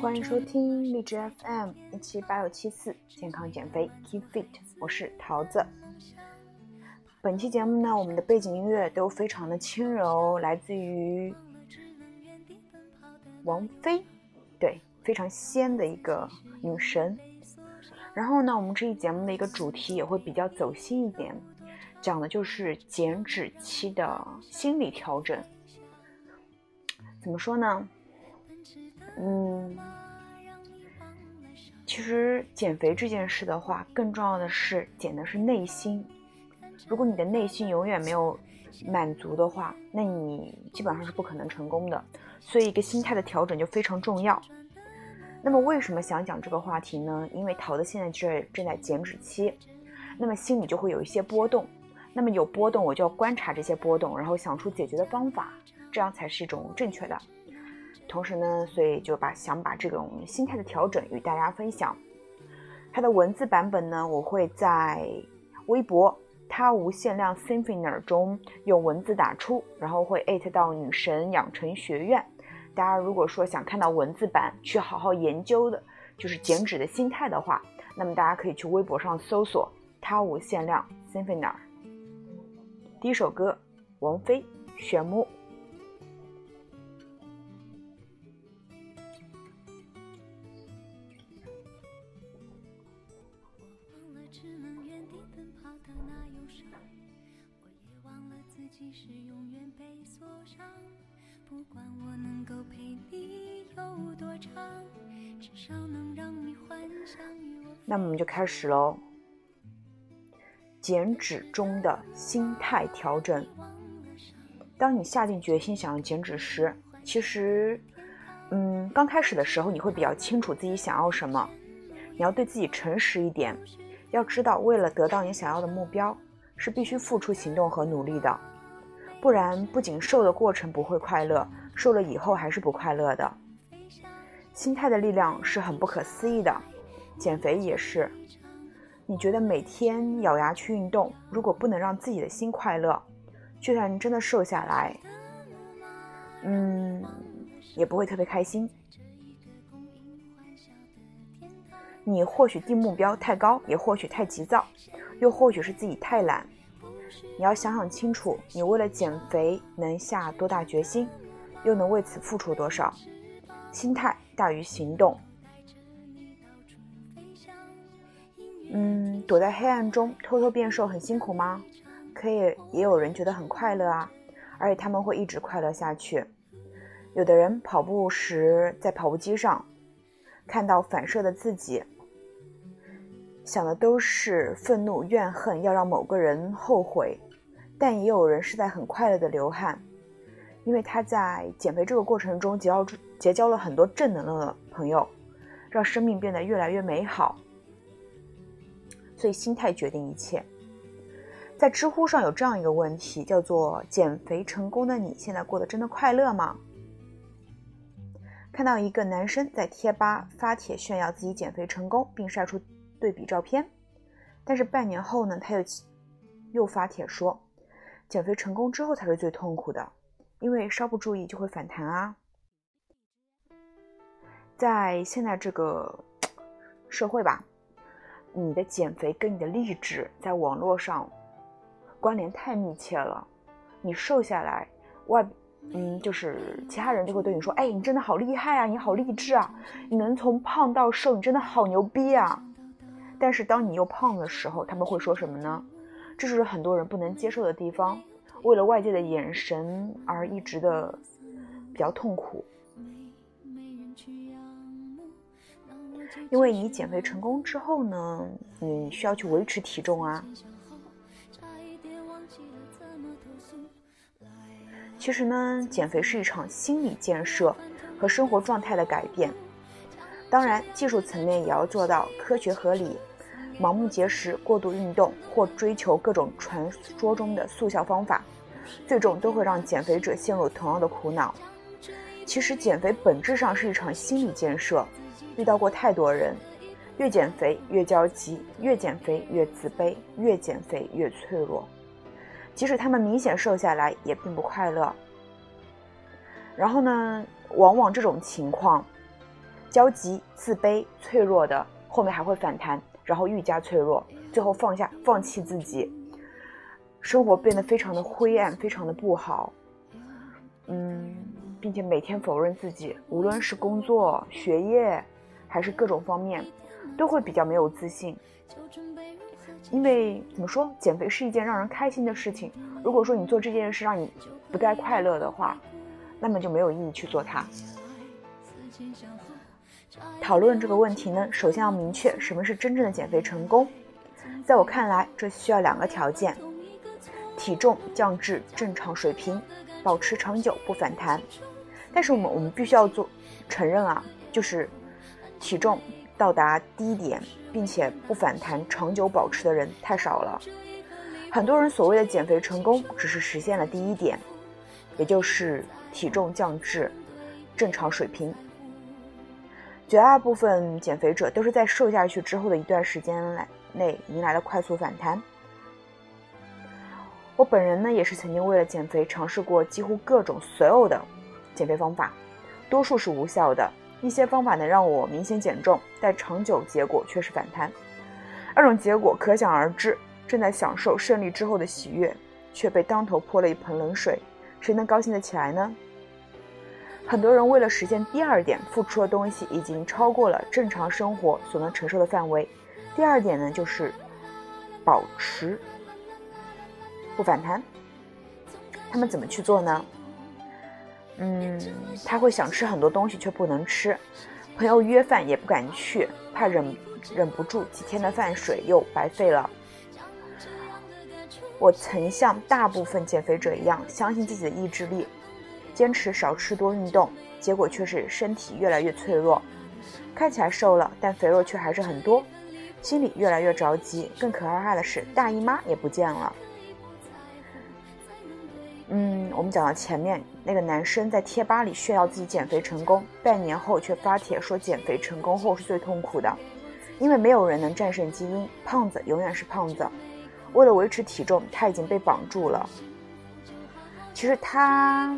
欢迎收听荔枝 FM 一七八六七四健康减肥 Keep Fit，我是桃子。本期节目呢，我们的背景音乐都非常的轻柔，来自于王菲，对，非常仙的一个女神。然后呢，我们这一节目的一个主题也会比较走心一点，讲的就是减脂期的心理调整。怎么说呢？嗯，其实减肥这件事的话，更重要的是减的是内心。如果你的内心永远没有满足的话，那你基本上是不可能成功的。所以，一个心态的调整就非常重要。那么，为什么想讲这个话题呢？因为桃子现在这正在减脂期，那么心里就会有一些波动。那么有波动，我就要观察这些波动，然后想出解决的方法。这样才是一种正确的。同时呢，所以就把想把这种心态的调整与大家分享。它的文字版本呢，我会在微博“他无限量 Symphony” 中用文字打出，然后会艾特到女神养成学院。大家如果说想看到文字版，去好好研究的，就是减脂的心态的话，那么大家可以去微博上搜索“他无限量 Symphony”。第一首歌，王菲《玄木》。那么我们就开始喽。减脂中的心态调整。当你下定决心想要减脂时，其实，嗯，刚开始的时候你会比较清楚自己想要什么。你要对自己诚实一点，要知道为了得到你想要的目标，是必须付出行动和努力的。不然，不仅瘦的过程不会快乐，瘦了以后还是不快乐的。心态的力量是很不可思议的，减肥也是。你觉得每天咬牙去运动，如果不能让自己的心快乐，就算真的瘦下来，嗯，也不会特别开心。你或许定目标太高，也或许太急躁，又或许是自己太懒。你要想想清楚，你为了减肥能下多大决心，又能为此付出多少？心态大于行动。嗯，躲在黑暗中偷偷变瘦很辛苦吗？可以，也有人觉得很快乐啊，而且他们会一直快乐下去。有的人跑步时在跑步机上看到反射的自己。想的都是愤怒、怨恨，要让某个人后悔，但也有人是在很快乐的流汗，因为他在减肥这个过程中只要结交了很多正能量的朋友，让生命变得越来越美好。所以心态决定一切。在知乎上有这样一个问题，叫做“减肥成功的你现在过得真的快乐吗？”看到一个男生在贴吧发帖炫耀自己减肥成功，并晒出。对比照片，但是半年后呢，他又又发帖说，减肥成功之后才是最痛苦的，因为稍不注意就会反弹啊。在现在这个社会吧，你的减肥跟你的励志在网络上关联太密切了。你瘦下来，外嗯，就是其他人就会对你说，哎，你真的好厉害啊，你好励志啊，你能从胖到瘦，你真的好牛逼啊。但是当你又胖的时候，他们会说什么呢？这就是很多人不能接受的地方。为了外界的眼神而一直的比较痛苦。因为你减肥成功之后呢，你需要去维持体重啊。其实呢，减肥是一场心理建设和生活状态的改变。当然，技术层面也要做到科学合理。盲目节食、过度运动或追求各种传说中的速效方法，最终都会让减肥者陷入同样的苦恼。其实，减肥本质上是一场心理建设。遇到过太多人，越减肥越焦急，越减肥越自卑，越减肥越脆弱。即使他们明显瘦下来，也并不快乐。然后呢，往往这种情况，焦急、自卑、脆弱的后面还会反弹，然后愈加脆弱，最后放下、放弃自己，生活变得非常的灰暗，非常的不好。嗯，并且每天否认自己，无论是工作、学业，还是各种方面，都会比较没有自信。因为怎么说，减肥是一件让人开心的事情。如果说你做这件事让你不再快乐的话，那么就没有意义去做它。讨论这个问题呢，首先要明确什么是真正的减肥成功。在我看来，这需要两个条件：体重降至正常水平，保持长久不反弹。但是我们我们必须要做承认啊，就是体重到达低点并且不反弹、长久保持的人太少了。很多人所谓的减肥成功，只是实现了第一点，也就是。体重降至正常水平，绝大部分减肥者都是在瘦下去之后的一段时间内迎来了快速反弹。我本人呢，也是曾经为了减肥尝试过几乎各种所有的减肥方法，多数是无效的。一些方法能让我明显减重，但长久结果却是反弹。那种结果可想而知，正在享受胜利之后的喜悦，却被当头泼了一盆冷水。谁能高兴得起来呢？很多人为了实现第二点，付出的东西已经超过了正常生活所能承受的范围。第二点呢，就是保持不反弹。他们怎么去做呢？嗯，他会想吃很多东西却不能吃，朋友约饭也不敢去，怕忍忍不住几天的饭水又白费了。我曾像大部分减肥者一样，相信自己的意志力，坚持少吃多运动，结果却是身体越来越脆弱，看起来瘦了，但肥肉却还是很多，心里越来越着急。更可怕的是，大姨妈也不见了。嗯，我们讲到前面那个男生在贴吧里炫耀自己减肥成功，半年后却发帖说减肥成功后是最痛苦的，因为没有人能战胜基因，胖子永远是胖子。为了维持体重，他已经被绑住了。其实他，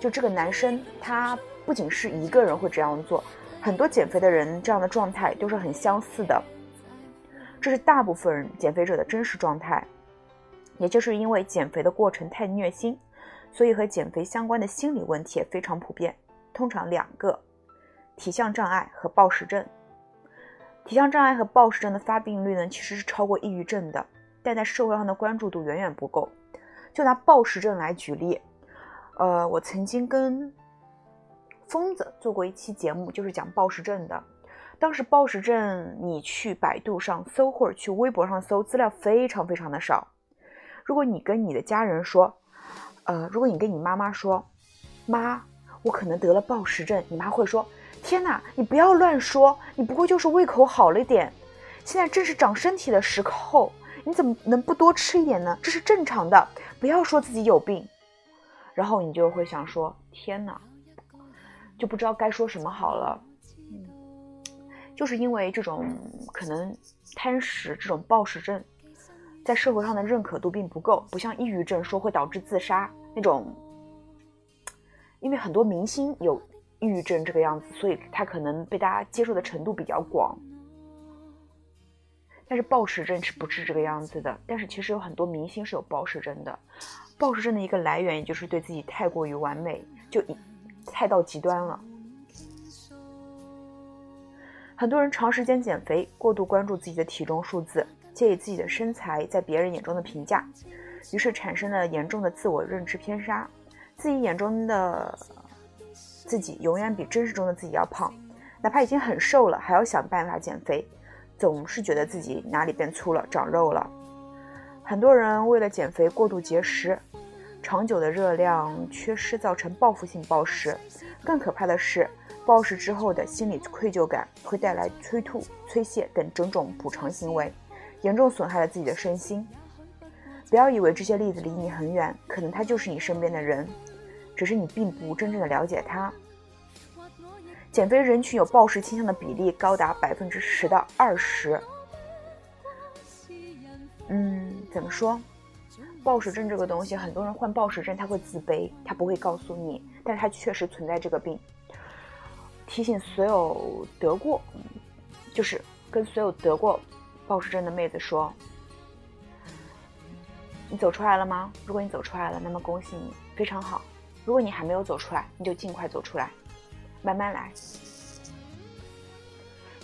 就这个男生，他不仅是一个人会这样做，很多减肥的人这样的状态都是很相似的。这是大部分减肥者的真实状态。也就是因为减肥的过程太虐心，所以和减肥相关的心理问题也非常普遍，通常两个：体相障碍和暴食症。体相障碍和暴食症的发病率呢，其实是超过抑郁症的。但在社会上的关注度远远不够。就拿暴食症来举例，呃，我曾经跟疯子做过一期节目，就是讲暴食症的。当时暴食症，你去百度上搜或者去微博上搜，资料非常非常的少。如果你跟你的家人说，呃，如果你跟你妈妈说，妈，我可能得了暴食症，你妈会说，天哪，你不要乱说，你不过就是胃口好了一点，现在正是长身体的时候。你怎么能不多吃一点呢？这是正常的，不要说自己有病，然后你就会想说：天哪，就不知道该说什么好了。就是因为这种可能贪食这种暴食症，在社会上的认可度并不够，不像抑郁症说会导致自杀那种。因为很多明星有抑郁症这个样子，所以他可能被大家接受的程度比较广。但是暴食症是不是这个样子的？但是其实有很多明星是有暴食症的。暴食症的一个来源，也就是对自己太过于完美，就太到极端了。很多人长时间减肥，过度关注自己的体重数字，介意自己的身材在别人眼中的评价，于是产生了严重的自我认知偏差，自己眼中的自己永远比真实中的自己要胖，哪怕已经很瘦了，还要想办法减肥。总是觉得自己哪里变粗了、长肉了。很多人为了减肥过度节食，长久的热量缺失造成报复性暴食。更可怕的是，暴食之后的心理愧疚感会带来催吐、催泻等种种补偿行为，严重损害了自己的身心。不要以为这些例子离你很远，可能他就是你身边的人，只是你并不真正的了解他。减肥人群有暴食倾向的比例高达百分之十到二十。嗯，怎么说？暴食症这个东西，很多人患暴食症他会自卑，他不会告诉你，但是他确实存在这个病。提醒所有得过，就是跟所有得过暴食症的妹子说。你走出来了吗？如果你走出来了，那么恭喜你，非常好。如果你还没有走出来，你就尽快走出来，慢慢来。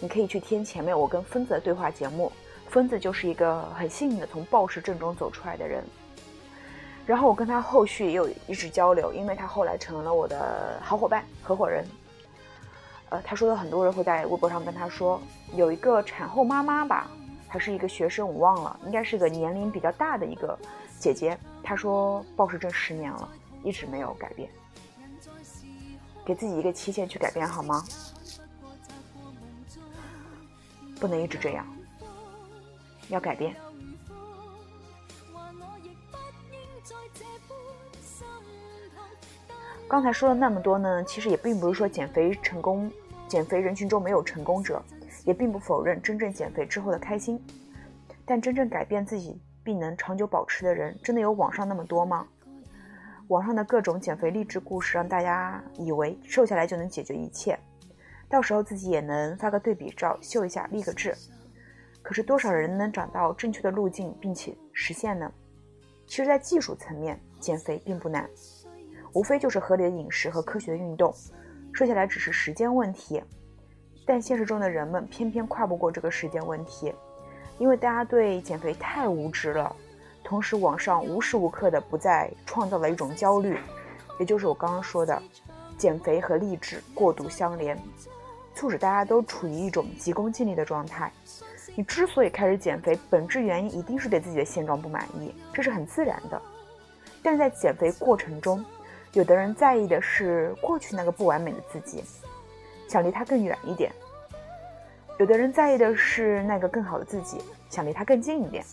你可以去听前面我跟疯子的对话节目，疯子就是一个很幸运的从暴食症中走出来的人。然后我跟他后续也有一直交流，因为他后来成了我的好伙伴、合伙人。呃，他说的很多人会在微博上跟他说，有一个产后妈妈吧。她是一个学生，我忘了，应该是个年龄比较大的一个姐姐。她说暴食症十年了，一直没有改变。给自己一个期限去改变好吗？不能一直这样，要改变。刚才说了那么多呢，其实也并不是说减肥成功，减肥人群中没有成功者。也并不否认真正减肥之后的开心，但真正改变自己并能长久保持的人，真的有网上那么多吗？网上的各种减肥励志故事，让大家以为瘦下来就能解决一切，到时候自己也能发个对比照秀一下立个志。可是多少人能找到正确的路径并且实现呢？其实，在技术层面，减肥并不难，无非就是合理的饮食和科学的运动，瘦下来只是时间问题。但现实中的人们偏偏跨不过这个时间问题，因为大家对减肥太无知了。同时，网上无时无刻的不在创造了一种焦虑，也就是我刚刚说的，减肥和励志过度相连，促使大家都处于一种急功近利的状态。你之所以开始减肥，本质原因一定是对自己的现状不满意，这是很自然的。但在减肥过程中，有的人在意的是过去那个不完美的自己。想离他更远一点，有的人在意的是那个更好的自己，想离他更近一点。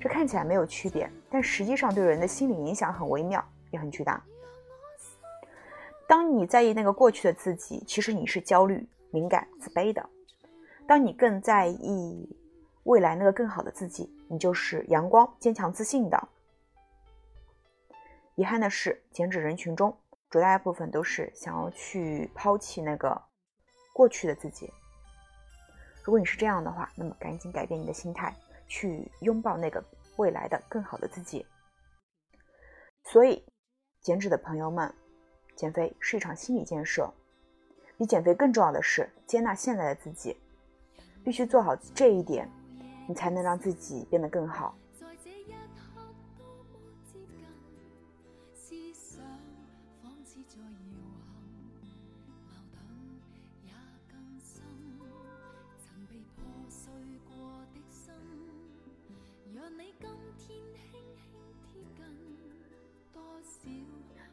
这看起来没有区别，但实际上对人的心理影响很微妙，也很巨大。当你在意那个过去的自己，其实你是焦虑、敏感、自卑的；当你更在意未来那个更好的自己，你就是阳光、坚强、自信的。遗憾的是，减脂人群中。绝大部分都是想要去抛弃那个过去的自己。如果你是这样的话，那么赶紧改变你的心态，去拥抱那个未来的更好的自己。所以，减脂的朋友们，减肥是一场心理建设。比减肥更重要的是接纳现在的自己，必须做好这一点，你才能让自己变得更好。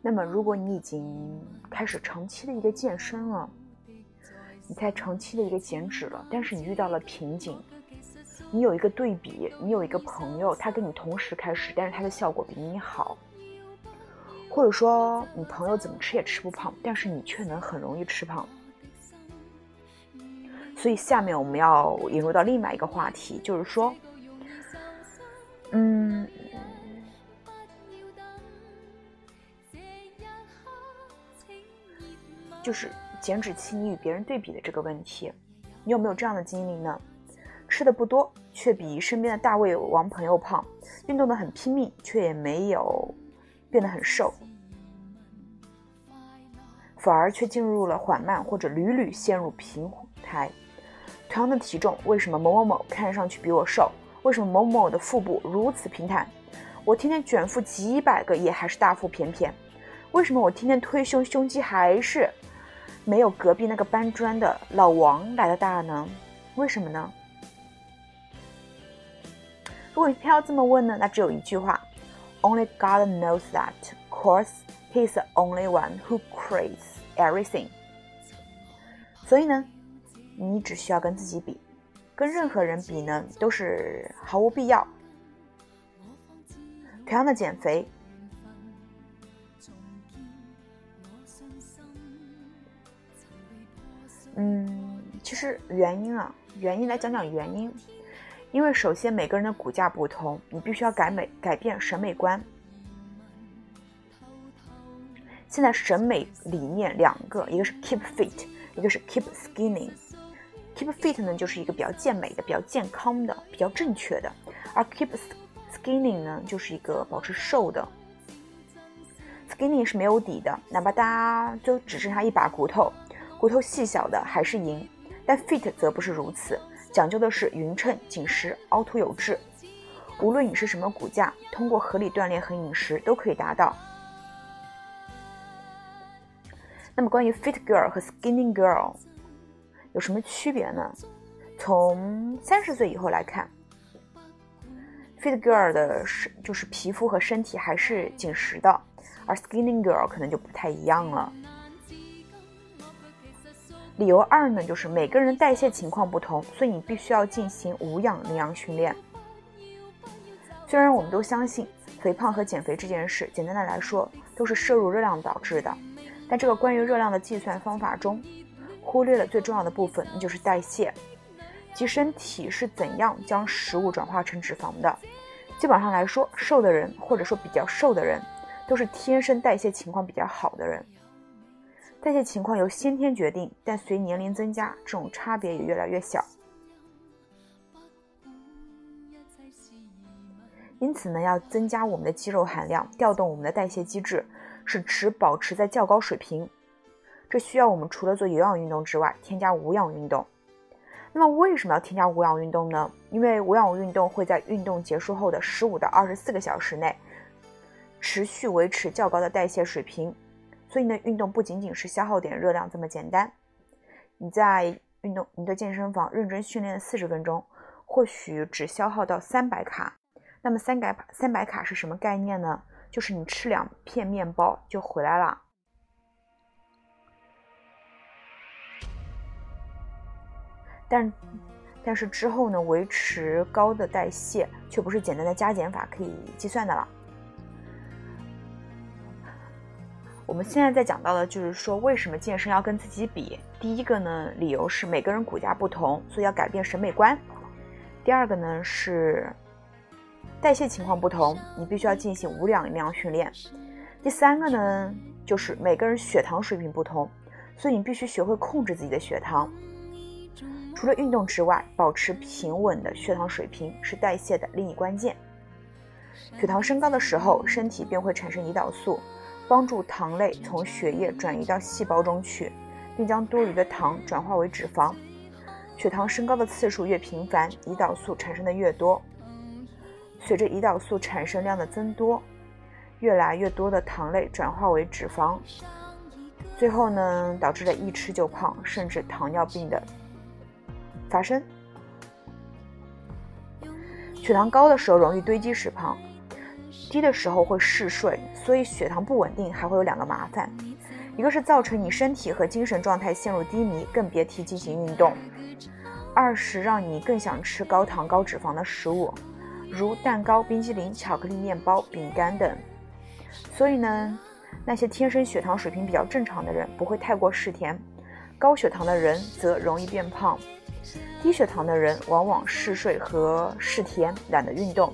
那么，如果你已经开始长期的一个健身了，你在长期的一个减脂了，但是你遇到了瓶颈，你有一个对比，你有一个朋友，他跟你同时开始，但是他的效果比你好，或者说你朋友怎么吃也吃不胖，但是你却能很容易吃胖。所以，下面我们要引入到另外一个话题，就是说，嗯。就是减脂期你与别人对比的这个问题，你有没有这样的经历呢？吃的不多，却比身边的大胃王朋友胖；运动的很拼命，却也没有变得很瘦，反而却进入了缓慢或者屡屡陷入平台。同样的体重，为什么某某某看上去比我瘦？为什么某某的腹部如此平坦？我天天卷腹几百个也还是大腹便便，为什么我天天推胸胸肌还是？没有隔壁那个搬砖的老王来的大呢？为什么呢？如果你非要这么问呢，那只有一句话：Only God knows that. Cause He's the only one who creates everything. 所以呢，你只需要跟自己比，跟任何人比呢都是毫无必要。同样的减肥，嗯，其实原因啊，原因来讲讲原因，因为首先每个人的骨架不同，你必须要改美改变审美观。现在审美理念两个，一个是 keep fit，一个是 keep skinny。keep fit 呢就是一个比较健美的、比较健康的、比较正确的，而 keep skinny 呢就是一个保持瘦的。skinny 是没有底的，哪怕大家就只剩下一把骨头，骨头细小的还是赢。但 fit 则不是如此，讲究的是匀称、紧实、凹凸有致。无论你是什么骨架，通过合理锻炼和饮食都可以达到。那么关于 fit girl 和 skinny girl 有什么区别呢？从三十岁以后来看，fit girl 的是就是皮肤和身体还是紧实的，而 skinny girl 可能就不太一样了。理由二呢，就是每个人代谢情况不同，所以你必须要进行无氧力量训练。虽然我们都相信肥胖和减肥这件事，简单的来说都是摄入热量导致的。但这个关于热量的计算方法中，忽略了最重要的部分，那就是代谢，即身体是怎样将食物转化成脂肪的。基本上来说，瘦的人或者说比较瘦的人，都是天生代谢情况比较好的人。代谢情况由先天决定，但随年龄增加，这种差别也越来越小。因此呢，要增加我们的肌肉含量，调动我们的代谢机制。使持保持在较高水平，这需要我们除了做有氧运动之外，添加无氧运动。那么为什么要添加无氧运动呢？因为无氧运动会在运动结束后的十五到二十四个小时内，持续维持较高的代谢水平。所以呢，运动不仅仅是消耗点热量这么简单。你在运动，你的健身房认真训练四十分钟，或许只消耗到三百卡。那么三百三百卡是什么概念呢？就是你吃两片面包就回来了，但但是之后呢，维持高的代谢却不是简单的加减法可以计算的了。我们现在在讲到的就是说，为什么健身要跟自己比？第一个呢，理由是每个人骨架不同，所以要改变审美观；第二个呢是。代谢情况不同，你必须要进行无氧力量训练。第三个呢，就是每个人血糖水平不同，所以你必须学会控制自己的血糖。除了运动之外，保持平稳的血糖水平是代谢的另一关键。血糖升高的时候，身体便会产生胰岛素，帮助糖类从血液转移到细胞中去，并将多余的糖转化为脂肪。血糖升高的次数越频繁，胰岛素产生的越多。随着胰岛素产生量的增多，越来越多的糖类转化为脂肪，最后呢，导致了一吃就胖，甚至糖尿病的发生。血糖高的时候容易堆积食胖，低的时候会嗜睡，所以血糖不稳定还会有两个麻烦，一个是造成你身体和精神状态陷入低迷，更别提进行运动；二是让你更想吃高糖高脂肪的食物。如蛋糕、冰激凌、巧克力面包、饼干等，所以呢，那些天生血糖水平比较正常的人不会太过嗜甜，高血糖的人则容易变胖，低血糖的人往往嗜睡和嗜甜，懒得运动。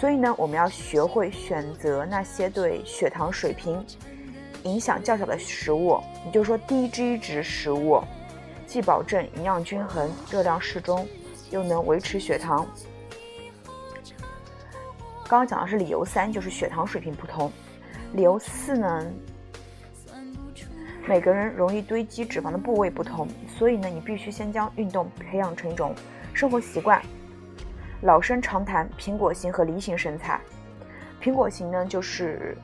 所以呢，我们要学会选择那些对血糖水平影响较小的食物，也就是说低 G 值食物，既保证营养均衡、热量适中，又能维持血糖。刚刚讲的是理由三，就是血糖水平不同。理由四呢，每个人容易堆积脂肪的部位不同，所以呢，你必须先将运动培养成一种生活习惯。老生常谈苹果型和梨形身材，苹果型呢就是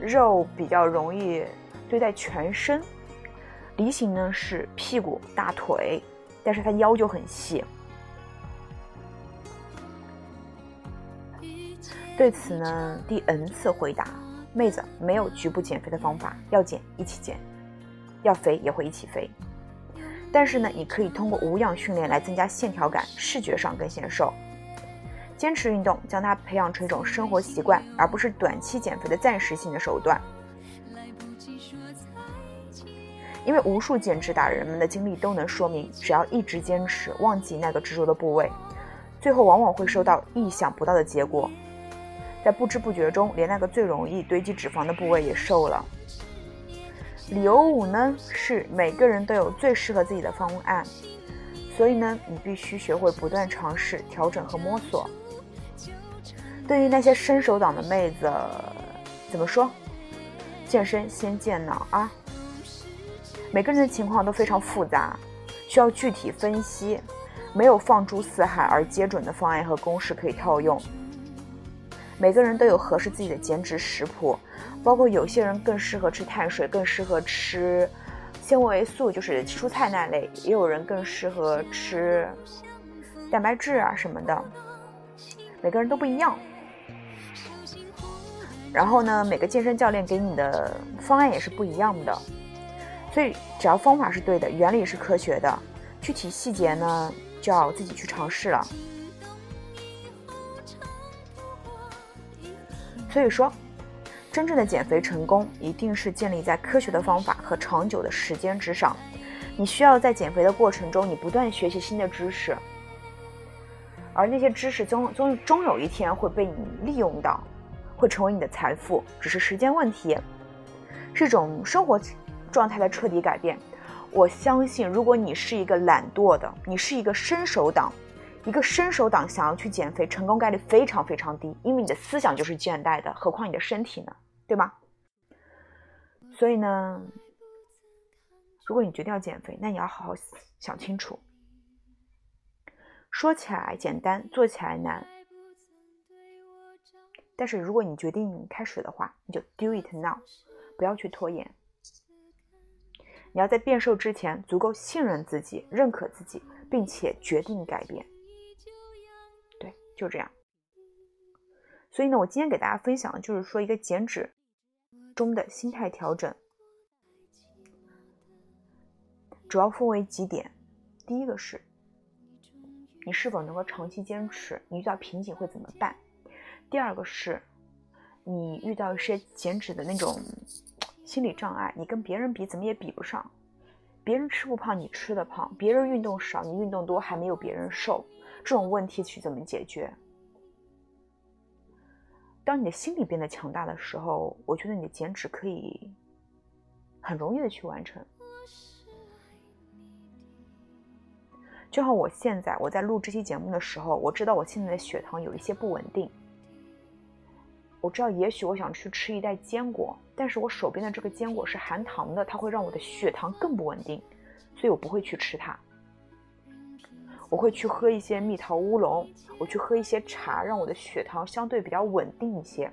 肉比较容易堆在全身，梨形呢是屁股、大腿，但是它腰就很细。对此呢，第 n 次回答，妹子没有局部减肥的方法，要减一起减，要肥也会一起肥。但是呢，你可以通过无氧训练来增加线条感，视觉上更显瘦。坚持运动，将它培养成一种生活习惯，而不是短期减肥的暂时性的手段。因为无数减脂达人们的经历都能说明，只要一直坚持，忘记那个执着的部位，最后往往会收到意想不到的结果，在不知不觉中，连那个最容易堆积脂肪的部位也瘦了。理由五呢，是每个人都有最适合自己的方案，所以呢，你必须学会不断尝试、调整和摸索。对于那些伸手党的妹子，怎么说？健身先健脑啊！每个人的情况都非常复杂，需要具体分析，没有放诸四海而皆准的方案和公式可以套用。每个人都有合适自己的减脂食谱，包括有些人更适合吃碳水，更适合吃纤维素，就是蔬菜那类；也有人更适合吃蛋白质啊什么的。每个人都不一样。然后呢，每个健身教练给你的方案也是不一样的，所以只要方法是对的，原理是科学的，具体细节呢就要自己去尝试了。所以说，真正的减肥成功一定是建立在科学的方法和长久的时间之上。你需要在减肥的过程中，你不断学习新的知识，而那些知识终终终有一天会被你利用到。会成为你的财富，只是时间问题，是种生活状态的彻底改变。我相信，如果你是一个懒惰的，你是一个伸手党，一个伸手党想要去减肥，成功概率非常非常低，因为你的思想就是倦怠的，何况你的身体呢？对吗？所以呢，如果你决定要减肥，那你要好好想清楚。说起来简单，做起来难。但是如果你决定开始的话，你就 do it now，不要去拖延。你要在变瘦之前足够信任自己、认可自己，并且决定改变。对，就这样。所以呢，我今天给大家分享的就是说一个减脂中的心态调整，主要分为几点。第一个是，你是否能够长期坚持？你遇到瓶颈会怎么办？第二个是，你遇到一些减脂的那种心理障碍，你跟别人比怎么也比不上，别人吃不胖，你吃的胖；别人运动少，你运动多，还没有别人瘦，这种问题去怎么解决？当你的心理变得强大的时候，我觉得你的减脂可以很容易的去完成。就像我现在我在录这期节目的时候，我知道我现在的血糖有一些不稳定。我知道，也许我想去吃一袋坚果，但是我手边的这个坚果是含糖的，它会让我的血糖更不稳定，所以我不会去吃它。我会去喝一些蜜桃乌龙，我去喝一些茶，让我的血糖相对比较稳定一些。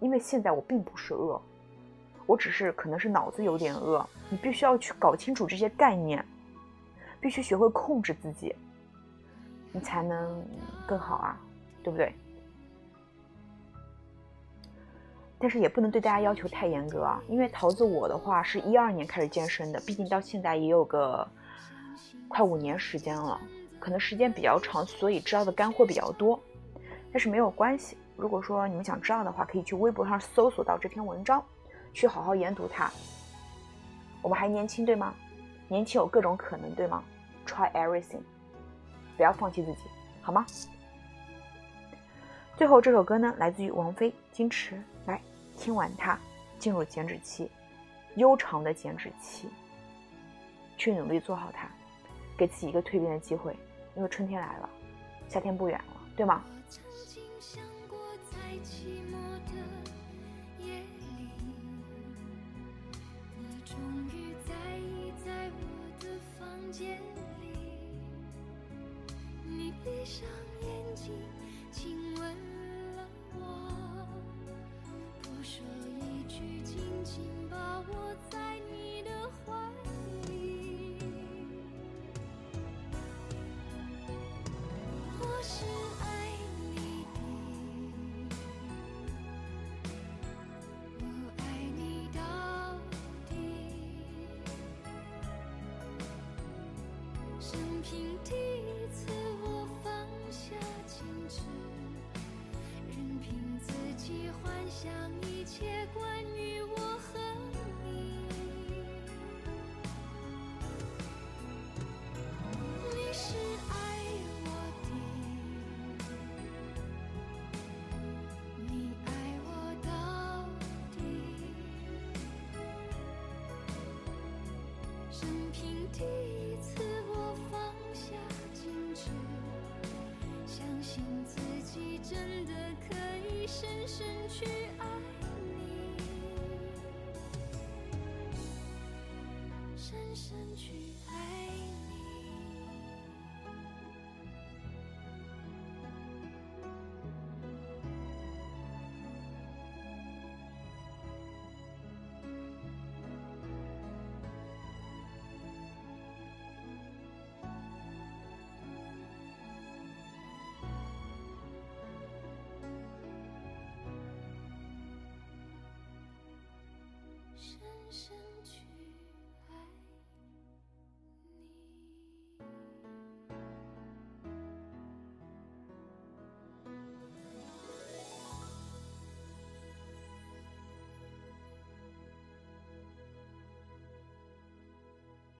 因为现在我并不是饿，我只是可能是脑子有点饿。你必须要去搞清楚这些概念，必须学会控制自己，你才能更好啊，对不对？但是也不能对大家要求太严格啊，因为桃子我的话是一二年开始健身的，毕竟到现在也有个快五年时间了，可能时间比较长，所以知道的干货比较多。但是没有关系，如果说你们想知道的话，可以去微博上搜索到这篇文章，去好好研读它。我们还年轻，对吗？年轻有各种可能，对吗？Try everything，不要放弃自己，好吗？最后这首歌呢，来自于王菲，《矜持》。听完它，进入减脂期，悠长的减脂期，去努力做好它，给自己一个蜕变的机会，因为春天来了，夏天不远了，对吗？你闭上我在你的怀里。我是爱你的，我爱你到底。生平第一次我放下矜持，任凭自己幻想一切关深深去爱你。